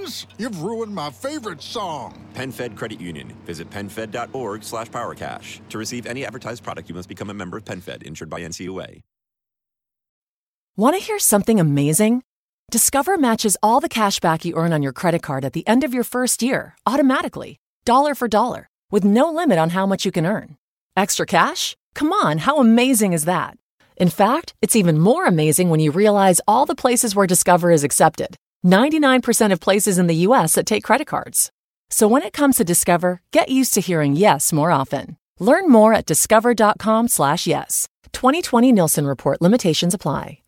Figgins, you've ruined my favorite song. PenFed Credit Union. Visit PenFed.org slash PowerCash. To receive any advertised product, you must become a member of PenFed, insured by NCUA. Want to hear something amazing? Discover matches all the cash back you earn on your credit card at the end of your first year automatically, dollar for dollar, with no limit on how much you can earn. Extra cash? Come on, how amazing is that? In fact, it's even more amazing when you realize all the places where Discover is accepted 99% of places in the US that take credit cards. So when it comes to Discover, get used to hearing yes more often. Learn more at discover.com/slash yes. 2020 Nielsen Report limitations apply.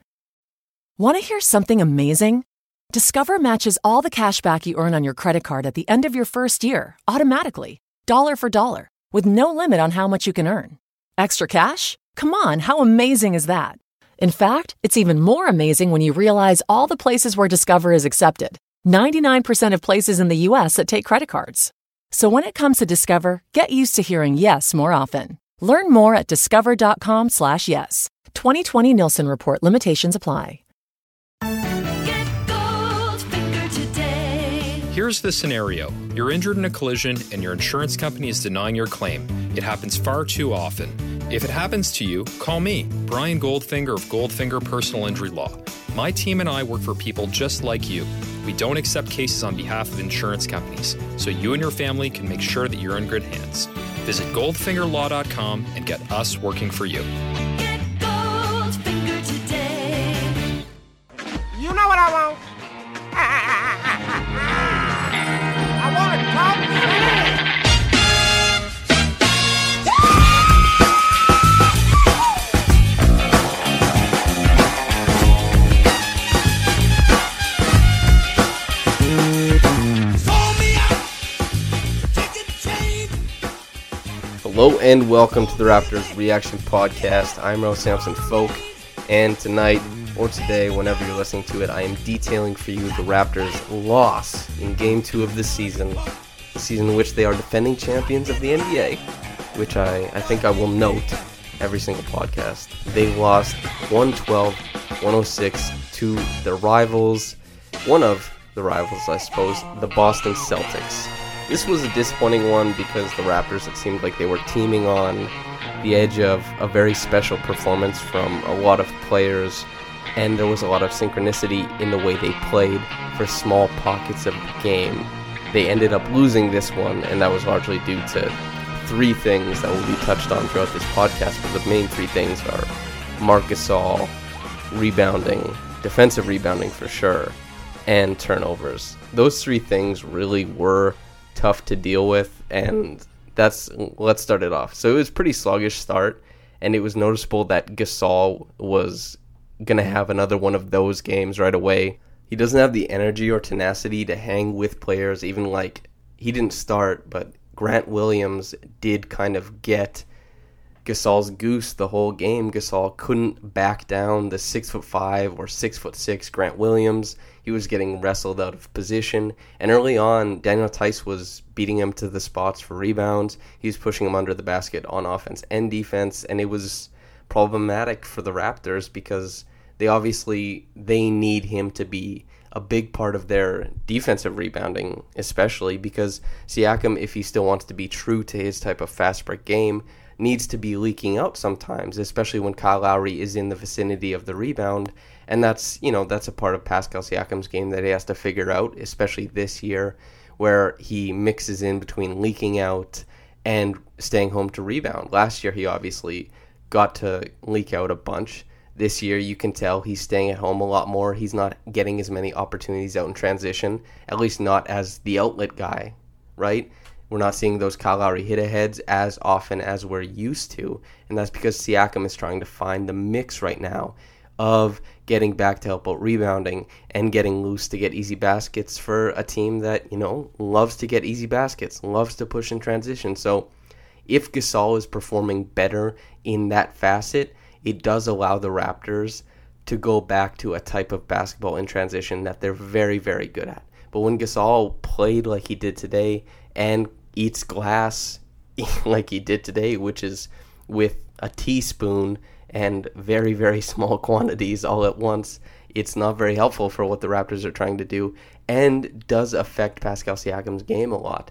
Want to hear something amazing? Discover matches all the cash back you earn on your credit card at the end of your first year automatically, dollar for dollar, with no limit on how much you can earn. Extra cash? Come on, how amazing is that? In fact, it's even more amazing when you realize all the places where Discover is accepted 99% of places in the US that take credit cards. So when it comes to Discover, get used to hearing yes more often. Learn more at discover.com/slash yes. 2020 Nielsen Report limitations apply. Here's the scenario you're injured in a collision and your insurance company is denying your claim. It happens far too often. If it happens to you, call me, Brian Goldfinger of Goldfinger Personal Injury Law. My team and I work for people just like you. We don't accept cases on behalf of insurance companies, so you and your family can make sure that you're in good hands. Visit goldfingerlaw.com and get us working for you. Hello and welcome to the Raptors Reaction Podcast. I'm Rose Samson Folk, and tonight or today, whenever you're listening to it, I am detailing for you the Raptors' loss in Game 2 of the season, the season in which they are defending champions of the NBA, which I, I think I will note every single podcast. They lost 112 106 to the rivals, one of the rivals, I suppose, the Boston Celtics. This was a disappointing one because the Raptors, it seemed like they were teaming on the edge of a very special performance from a lot of players, and there was a lot of synchronicity in the way they played for small pockets of the game. They ended up losing this one, and that was largely due to three things that will be touched on throughout this podcast. But the main three things are Marc Gasol, rebounding, defensive rebounding for sure, and turnovers. Those three things really were tough to deal with, and that's let's start it off. So it was pretty sluggish start, and it was noticeable that Gasol was gonna have another one of those games right away. He doesn't have the energy or tenacity to hang with players, even like he didn't start, but Grant Williams did kind of get Gasol's goose the whole game. Gasol couldn't back down the six foot five or six foot six Grant Williams. He was getting wrestled out of position, and early on, Daniel Theis was beating him to the spots for rebounds. He was pushing him under the basket on offense and defense, and it was problematic for the Raptors because they obviously they need him to be a big part of their defensive rebounding, especially because Siakam, if he still wants to be true to his type of fast break game, needs to be leaking out sometimes, especially when Kyle Lowry is in the vicinity of the rebound. And that's, you know, that's a part of Pascal Siakam's game that he has to figure out, especially this year, where he mixes in between leaking out and staying home to rebound. Last year, he obviously got to leak out a bunch. This year, you can tell he's staying at home a lot more. He's not getting as many opportunities out in transition, at least not as the outlet guy, right? We're not seeing those Kyle Lowry hit aheads as often as we're used to, and that's because Siakam is trying to find the mix right now of getting back to help out rebounding and getting loose to get easy baskets for a team that, you know, loves to get easy baskets, loves to push in transition. So if Gasol is performing better in that facet, it does allow the Raptors to go back to a type of basketball in transition that they're very, very good at. But when Gasol played like he did today and eats glass like he did today, which is with a teaspoon and very, very small quantities all at once, it's not very helpful for what the Raptors are trying to do and does affect Pascal Siakam's game a lot.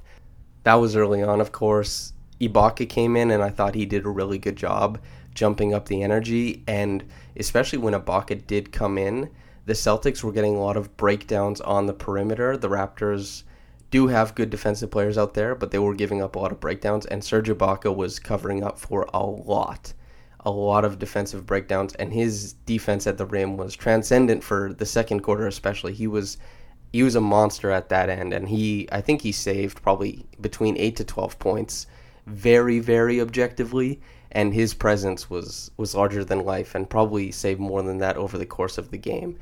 That was early on, of course. Ibaka came in and I thought he did a really good job jumping up the energy and especially when Ibaka did come in, the Celtics were getting a lot of breakdowns on the perimeter. The Raptors do have good defensive players out there, but they were giving up a lot of breakdowns and Serge Ibaka was covering up for a lot. A lot of defensive breakdowns and his defense at the rim was transcendent for the second quarter especially. He was he was a monster at that end and he I think he saved probably between 8 to 12 points very very objectively and his presence was was larger than life and probably saved more than that over the course of the game.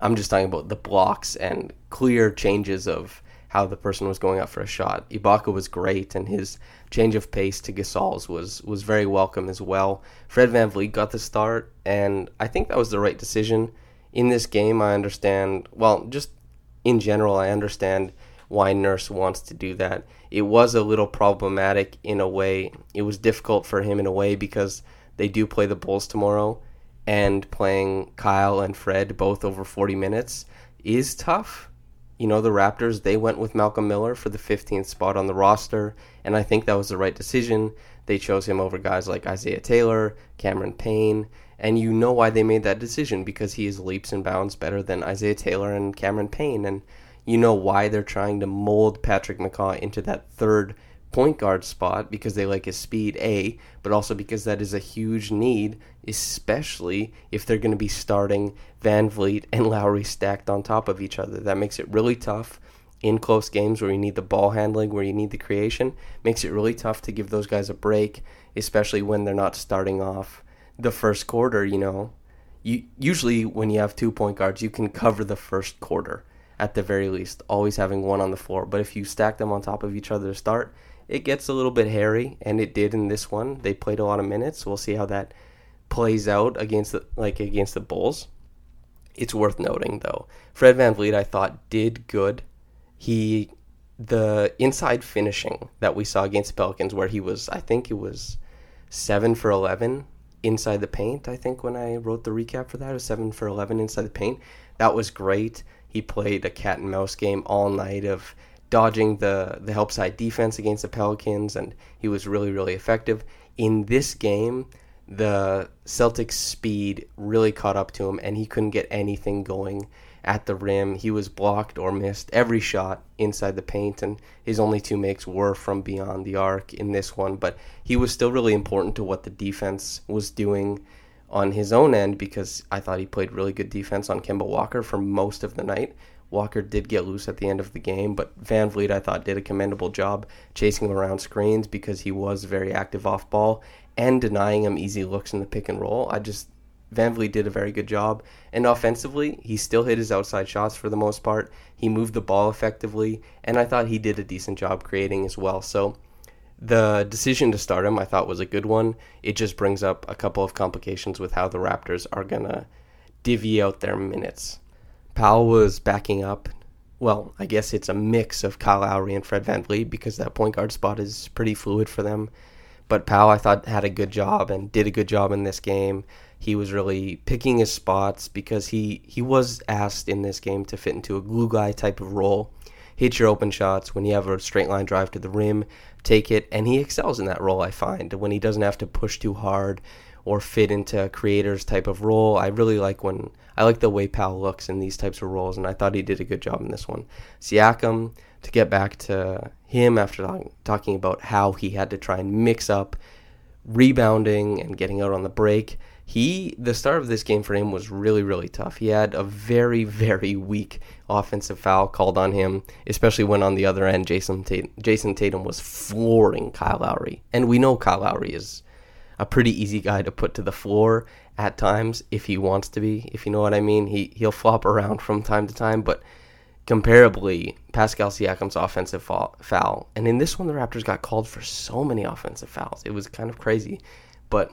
I'm just talking about the blocks and clear changes of how the person was going up for a shot. Ibaka was great and his change of pace to Gasol's was was very welcome as well. Fred VanVleet got the start and I think that was the right decision. In this game I understand well just in general I understand why Nurse wants to do that. It was a little problematic in a way. It was difficult for him in a way because they do play the Bulls tomorrow, and playing Kyle and Fred both over 40 minutes is tough. You know, the Raptors, they went with Malcolm Miller for the 15th spot on the roster, and I think that was the right decision. They chose him over guys like Isaiah Taylor, Cameron Payne, and you know why they made that decision because he is leaps and bounds better than Isaiah Taylor and Cameron Payne. And you know why they're trying to mold Patrick McCaw into that third point guard spot because they like his speed, A, but also because that is a huge need, especially if they're going to be starting VanVleet and Lowry stacked on top of each other. That makes it really tough in close games where you need the ball handling, where you need the creation. Makes it really tough to give those guys a break, especially when they're not starting off the first quarter, you know. You, usually when you have two point guards, you can cover the first quarter at the very least, always having one on the floor. But if you stack them on top of each other to start, it gets a little bit hairy, and it did in this one. They played a lot of minutes. We'll see how that plays out against the like against the Bulls. It's worth noting though. Fred VanVleet I thought did good. He the inside finishing that we saw against the Pelicans where he was I think it was 7 for 11 inside the paint. I think when I wrote the recap for that, it was 7 for 11 inside the paint. That was great. He played a cat and mouse game all night of dodging the the help side defense against the Pelicans, and he was really really effective. In this game, the Celtics' speed really caught up to him, and he couldn't get anything going at the rim. He was blocked or missed every shot inside the paint, and his only two makes were from beyond the arc in this one. But he was still really important to what the defense was doing on his own end because I thought he played really good defense on Kemba Walker for most of the night. Walker did get loose at the end of the game, but VanVleet I thought did a commendable job chasing him around screens because he was very active off ball and denying him easy looks in the pick and roll. I just VanVleet did a very good job. And offensively, he still hit his outside shots for the most part. He moved the ball effectively, and I thought he did a decent job creating as well. So the decision to start him, I thought, was a good one. It just brings up a couple of complications with how the Raptors are going to divvy out their minutes. Powell was backing up. Well, I guess it's a mix of Kyle Lowry and Fred VanVleet because that point guard spot is pretty fluid for them. But Powell, I thought, had a good job and did a good job in this game. He was really picking his spots because he, he was asked in this game to fit into a glue guy type of role hit your open shots when you have a straight line drive to the rim, take it, and he excels in that role. I find when he doesn't have to push too hard or fit into a creator's type of role. I really like when I like the way Powell looks in these types of roles, and I thought he did a good job in this one. Siakam, to get back to him after talking about how he had to try and mix up rebounding and getting out on the break. He the start of this game for him was really really tough. He had a very very weak offensive foul called on him, especially when on the other end Jayson Tatum, Jayson Tatum was flooring Kyle Lowry, and we know Kyle Lowry is a pretty easy guy to put to the floor at times if he wants to be, if you know what I mean. He he'll flop around from time to time, but comparably, Pascal Siakam's offensive foul, foul, and in this one the Raptors got called for so many offensive fouls. It was kind of crazy, but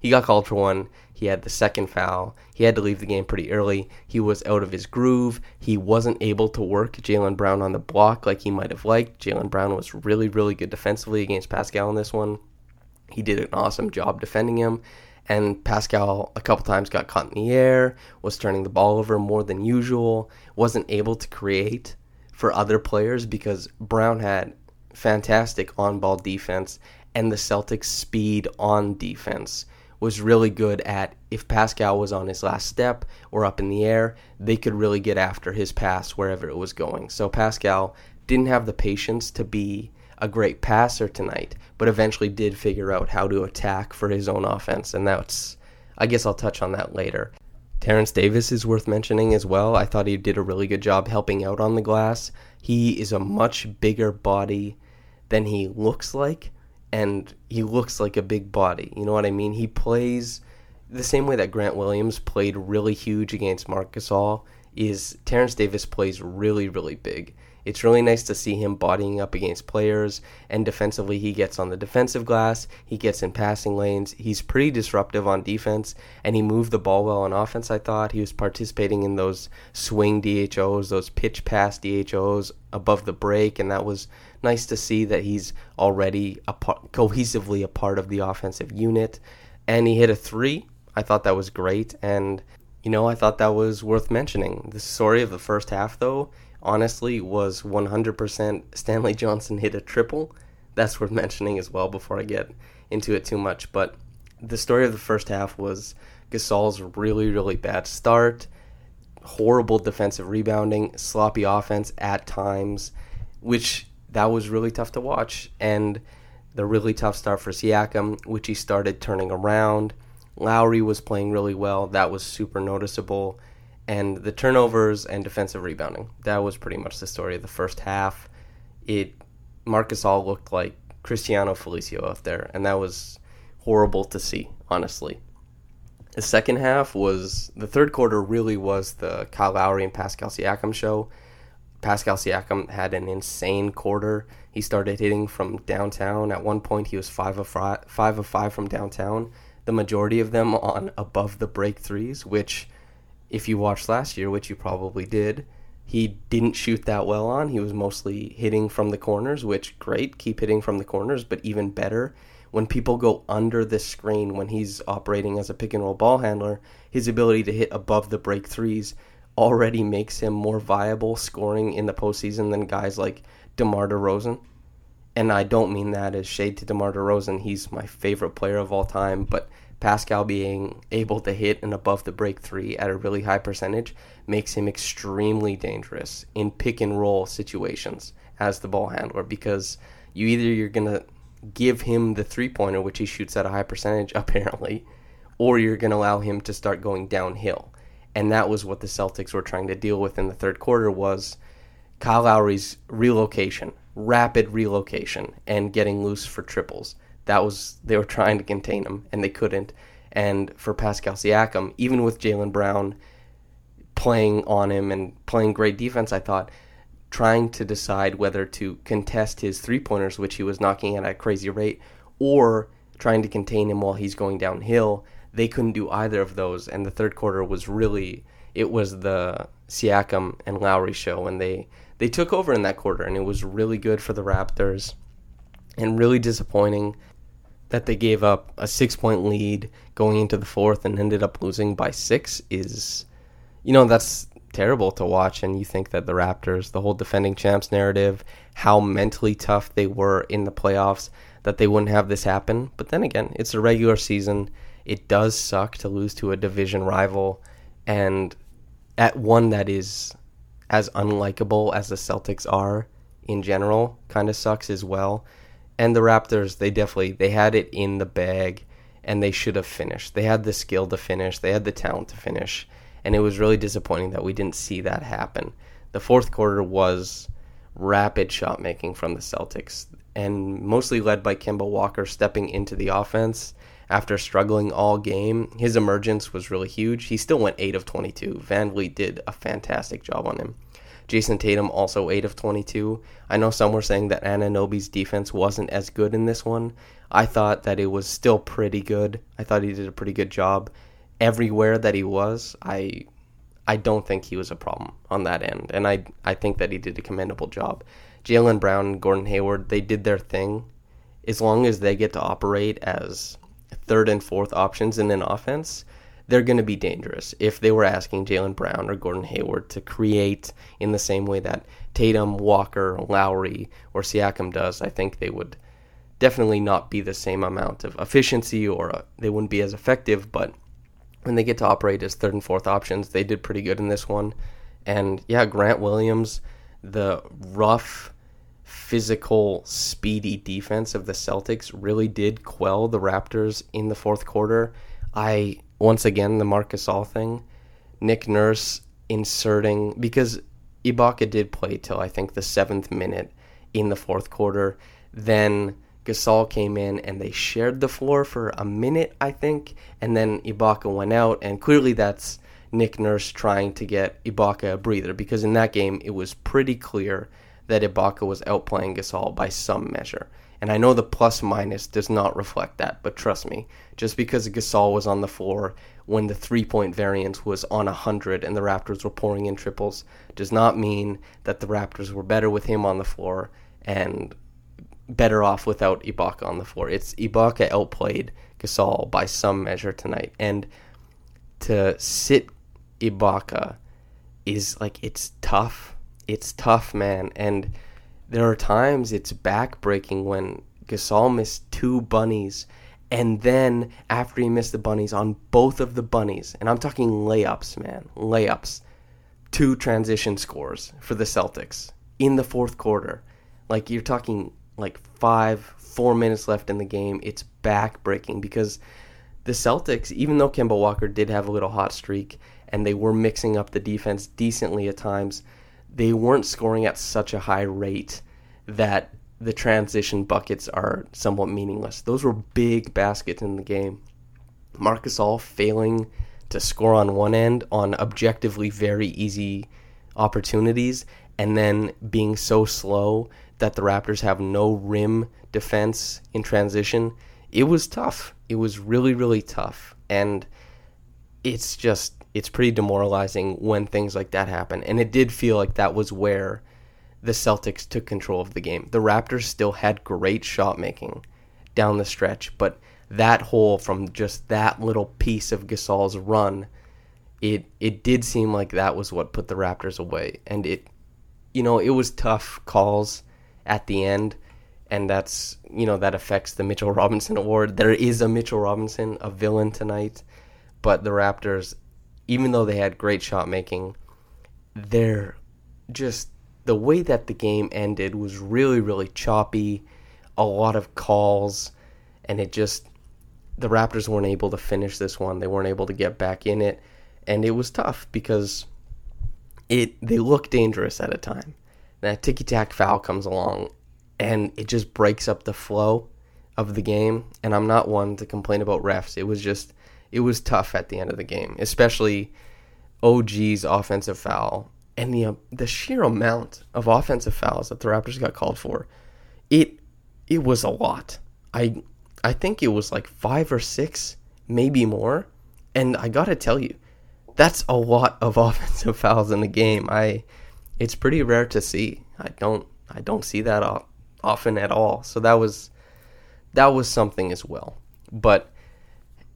he got called for one. He had the second foul. He had to leave the game pretty early. He was out of his groove. He wasn't able to work Jaylen Brown on the block like he might have liked. Jaylen Brown was really, really good defensively against Pascal in this one. He did an awesome job defending him. And Pascal, a couple times, got caught in the air, was turning the ball over more than usual, wasn't able to create for other players because Brown had fantastic on ball defense and the Celtics' speed on defense was really good at if Pascal was on his last step or up in the air, they could really get after his pass wherever it was going. So Pascal didn't have the patience to be a great passer tonight, but eventually did figure out how to attack for his own offense, and that's I guess I'll touch on that later. Terrence Davis is worth mentioning as well. I thought he did a really good job helping out on the glass. He is a much bigger body than he looks like, and he looks like a big body. You know what I mean? He plays the same way that Grant Williams played really huge against Marc Gasol. Is Terrence Davis plays really really big. It's really nice to see him bodying up against players, and defensively, he gets on the defensive glass, he gets in passing lanes. He's pretty disruptive on defense, and he moved the ball well on offense, I thought. He was participating in those swing DHOs, those pitch pass DHOs above the break, and that was nice to see that he's already a part, cohesively a part of the offensive unit. And he hit a three. I thought that was great, and you know, I thought that was worth mentioning. The story of the first half, though, honestly was 100% Stanley Johnson hit a triple. That's worth mentioning as well before I get into it too much. But the story of the first half was Gasol's really, really bad start, horrible defensive rebounding, sloppy offense at times, which that was really tough to watch. And the really tough start for Siakam, which he started turning around. Lowry was playing really well. That was super noticeable and the turnovers and defensive rebounding. That was pretty much the story of the first half. It Marc Gasol looked like Cristiano Felicio out there, and that was horrible to see, honestly. The second half was the third quarter really was the Kyle Lowry and Pascal Siakam show. Pascal Siakam had an insane quarter. He started hitting from downtown. At one point, he was five of five, five of five from downtown. The majority of them on above the break threes, which if you watched last year, which you probably did, he didn't shoot that well on. He was mostly hitting from the corners, which great, keep hitting from the corners, but even better when people go under the screen when he's operating as a pick and roll ball handler, his ability to hit above the break threes already makes him more viable scoring in the postseason than guys like DeMar DeRozan. And I don't mean that as shade to DeMar DeRozan. He's my favorite player of all time, but Pascal being able to hit an above the break three at a really high percentage makes him extremely dangerous in pick and roll situations as the ball handler because you either you're gonna give him the three pointer which he shoots at a high percentage apparently, or you're gonna allow him to start going downhill. And that was what the Celtics were trying to deal with in the third quarter was Kyle Lowry's relocation, rapid relocation, and getting loose for triples that was they were trying to contain him and they couldn't. And for Pascal Siakam, even with Jaylen Brown playing on him and playing great defense, I thought trying to decide whether to contest his three pointers, which he was knocking at a crazy rate, or trying to contain him while he's going downhill. They couldn't do either of those, and the third quarter was really it was the Siakam and Lowry show, and they they took over in that quarter, and it was really good for the Raptors, and really disappointing that they gave up a six point lead going into the fourth and ended up losing by six is, you know, that's terrible to watch. And you think that the Raptors, the whole defending champs narrative, how mentally tough they were in the playoffs, that they wouldn't have this happen. But then again, it's a regular season. It does suck to lose to a division rival and at one that is as unlikable as the Celtics are in general, kind of sucks as well And the Raptors, they definitely they had it in the bag and they should have finished. They had the skill to finish, they had the talent to finish, and it was really disappointing that we didn't see that happen. The fourth quarter was rapid shot making from the Celtics and mostly led by Kemba Walker stepping into the offense after struggling all game. His emergence was really huge. He still went 8 of 22. VanVleet did a fantastic job on him. Jayson Tatum also 8 of 22. I know some were saying that Anunoby's defense wasn't as good in this one. I thought that it was still pretty good. I thought he did a pretty good job everywhere that he was. I I don't think he was a problem on that end, and I I think that he did a commendable job. Jaylen Brown and Gordon Hayward, they did their thing. As long as they get to operate as third and fourth options in an offense, they're going to be dangerous. If they were asking Jaylen Brown or Gordon Hayward to create in the same way that Tatum, Walker, Lowry, or Siakam does, I think they would definitely not be the same amount of efficiency or uh, they wouldn't be as effective. But when they get to operate as third and fourth options, they did pretty good in this one. And yeah, Grant Williams, the rough, physical, speedy defense of the Celtics really did quell the Raptors in the fourth quarter. I once again the Marc Gasol thing, Nick Nurse inserting because Ibaka did play till I think the seventh minute in the fourth quarter. Then Gasol came in and they shared the floor for a minute, I think, and then Ibaka went out, and clearly that's Nick Nurse trying to get Ibaka a breather because in that game it was pretty clear that Ibaka was outplaying Gasol by some measure. And I know the plus minus does not reflect that, but trust me, just because Gasol was on the floor when the three point variance was on 100 and the Raptors were pouring in triples does not mean that the Raptors were better with him on the floor and better off without Ibaka on the floor. It's Ibaka outplayed Gasol by some measure tonight. And to sit Ibaka is like, it's tough. It's tough, man. And there are times it's backbreaking when Gasol missed two bunnies, and then after he missed the bunnies on both of the bunnies, and I'm talking layups, man, layups, two transition scores for the Celtics in the fourth quarter. Like you're talking like five, four minutes left in the game. It's backbreaking because the Celtics, even though Kemba Walker did have a little hot streak and they were mixing up the defense decently at times, they weren't scoring at such a high rate that the transition buckets are somewhat meaningless. Those were big baskets in the game. Marc Gasol failing to score on one end on objectively very easy opportunities and then being so slow that the Raptors have no rim defense in transition. It was tough. It was really, really tough. And it's just it's pretty demoralizing when things like that happen. And it did feel like that was where the Celtics took control of the game. The Raptors still had great shot making down the stretch, but that hole from just that little piece of Gasol's run, it it did seem like that was what put the Raptors away. And it you know, it was tough calls at the end and that's you know that affects the Mitchell Robinson award. There is a Mitchell Robinson, a villain tonight, but the Raptors even though they had great shot making, they're just the way that the game ended was really, really choppy, a lot of calls, and it just the Raptors weren't able to finish this one. They weren't able to get back in it, and it was tough because it they look dangerous at a time. That ticky tack foul comes along, and it just breaks up the flow of the game. And I'm not one to complain about refs. It was just it was tough at the end of the game, especially OG's offensive foul and the um, the sheer amount of offensive fouls that the Raptors got called for. It it was a lot. I I think it was like 5 or 6, maybe more. And I got to tell you, that's a lot of offensive fouls in the game. I it's pretty rare to see. I don't I don't see that often at all. So that was that was something as well. But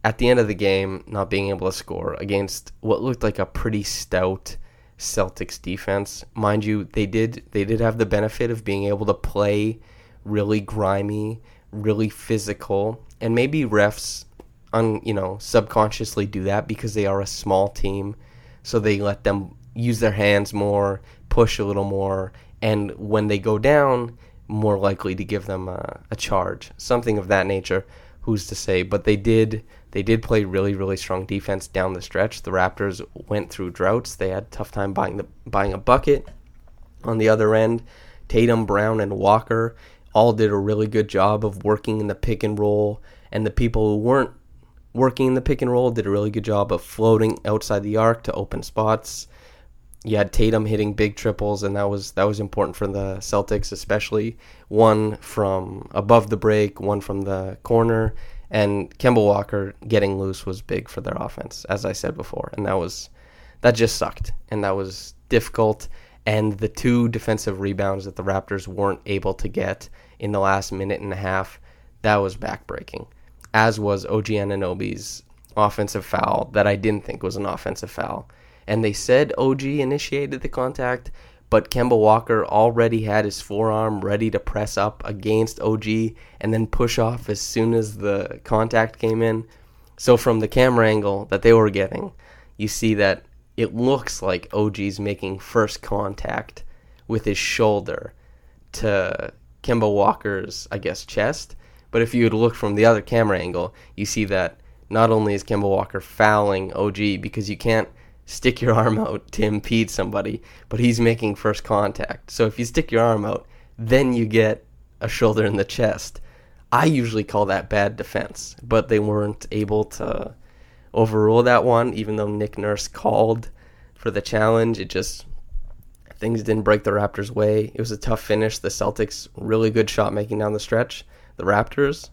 at the end of the game, not being able to score against what looked like a pretty stout Celtics defense. Mind you, they did they did have the benefit of being able to play really grimy, really physical, and maybe refs un, you know, subconsciously do that because they are a small team, so they let them use their hands more, push a little more, and when they go down, more likely to give them a, a charge, something of that nature. Who's to say? But they did they did play really really strong defense down the stretch. The Raptors went through droughts. They had a tough time buying the buying a bucket. On the other end, Tatum, Brown, and Walker all did a really good job of working in the pick and roll, and the people who weren't working in the pick and roll did a really good job of floating outside the arc to open spots. You had Tatum hitting big triples, and that was that was important for the Celtics, especially one from above the break, one from the corner, and Kemba Walker getting loose was big for their offense, as I said before, and that was that just sucked, and that was difficult. And the two defensive rebounds that the Raptors weren't able to get in the last minute and a half, that was backbreaking. As was OG Anunoby's offensive foul that I didn't think was an offensive foul. And they said OG initiated the contact, but Kemba Walker already had his forearm ready to press up against OG and then push off as soon as the contact came in. So from the camera angle that they were getting, you see that it looks like OG's making first contact with his shoulder to Kemba Walker's, I guess, chest. But if you would look from the other camera angle, you see that not only is Kemba Walker fouling OG because you can't stick your arm out to impede somebody, but he's making first contact. So if you stick your arm out, then you get a shoulder in the chest. I usually call that bad defense, but they weren't able to overrule that one, even though Nick Nurse called for the challenge. It just things didn't break the Raptors' way. It was a tough finish. The Celtics really good shot making down the stretch. The Raptors,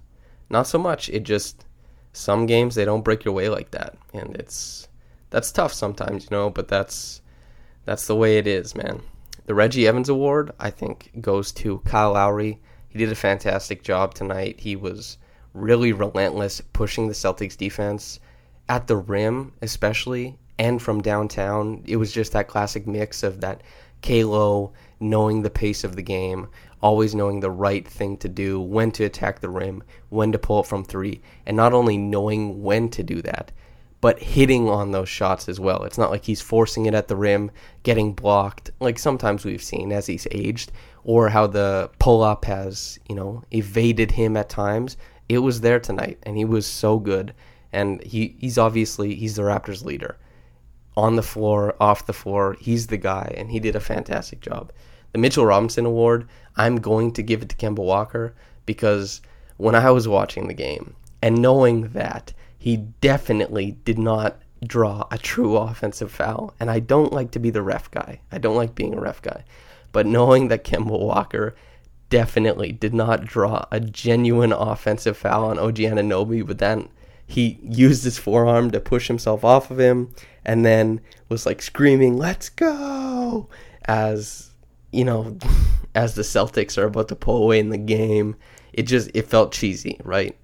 not so much. It just some games they don't break your way like that, and it's that's tough sometimes, you know. But that's that's the way it is, man. The Reggie Evans Award, I think, goes to Kyle Lowry. He did a fantastic job tonight. He was really relentless, pushing the Celtics defense at the rim, especially, and from downtown. It was just that classic mix of that Kalo knowing the pace of the game, always knowing the right thing to do, when to attack the rim, when to pull it from three, and not only knowing when to do that, but hitting on those shots as well. It's not like he's forcing it at the rim, getting blocked, like sometimes we've seen as he's aged, or how the pull up has, you know, evaded him at times. It was there tonight, and he was so good. And he, he's obviously he's the Raptors leader. On the floor, off the floor, he's the guy, and he did a fantastic job. The Mitchell Robinson Award, I'm going to give it to Kemba Walker because when I was watching the game and knowing that he definitely did not draw a true offensive foul. And I don't like to be the ref guy. I don't like being a ref guy. But knowing that Kemba Walker definitely did not draw a genuine offensive foul on OG Anunoby, but then he used his forearm to push himself off of him and then was like screaming, Let's go! As, you know, as the Celtics are about to pull away in the game. It just, it felt cheesy, right?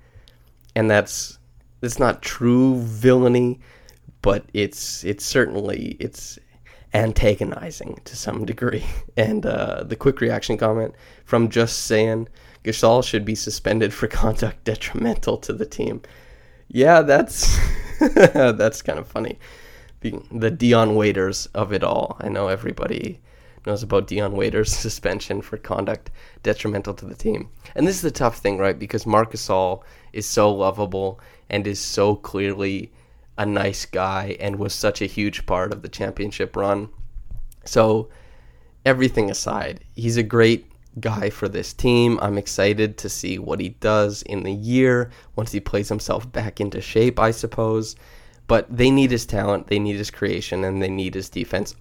And that's, it's not true villainy, but it's it's certainly it's antagonizing to some degree. And uh, the quick reaction comment from Justsayin Gasol should be suspended for conduct detrimental to the team. Yeah, that's that's kind of funny. The, the Dion Waiters of it all. I know everybody knows about Dion Waiters' suspension for conduct detrimental to the team. And this is the tough thing, right? Because Marc Gasol is so lovable and is so clearly a nice guy and was such a huge part of the championship run. So, everything aside, he's a great guy for this team. I'm excited to see what he does in the year once he plays himself back into shape, I suppose. But they need his talent, they need his creation, and they need his defense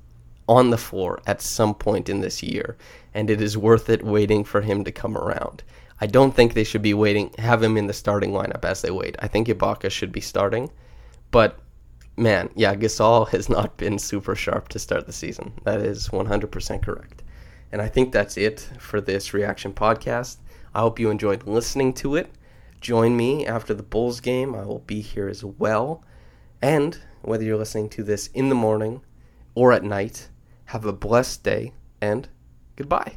on the floor at some point in this year. And it is worth it waiting for him to come around. I don't think they should be waiting, have him in the starting lineup as they wait. I think Ibaka should be starting. But man, yeah, Gasol has not been super sharp to start the season. That is 100% correct. And I think that's it for this reaction podcast. I hope you enjoyed listening to it. Join me after the Bulls game. I will be here as well. And whether you're listening to this in the morning or at night, have a blessed day and goodbye.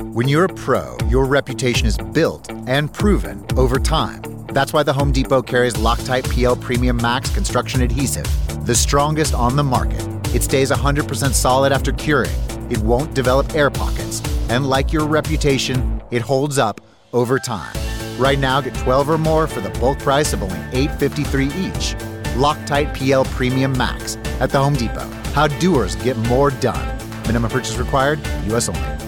When you're a pro, your reputation is built and proven over time. That's why the Home Depot carries Loctite PL Premium Max construction adhesive, the strongest on the market. It stays 100% solid after curing. It won't develop air pockets. And like your reputation, it holds up over time. Right now, get 12 or more for the bulk price of only $8.53 each. Loctite PL Premium Max at the Home Depot. How doers get more done. Minimum purchase required, U.S. only.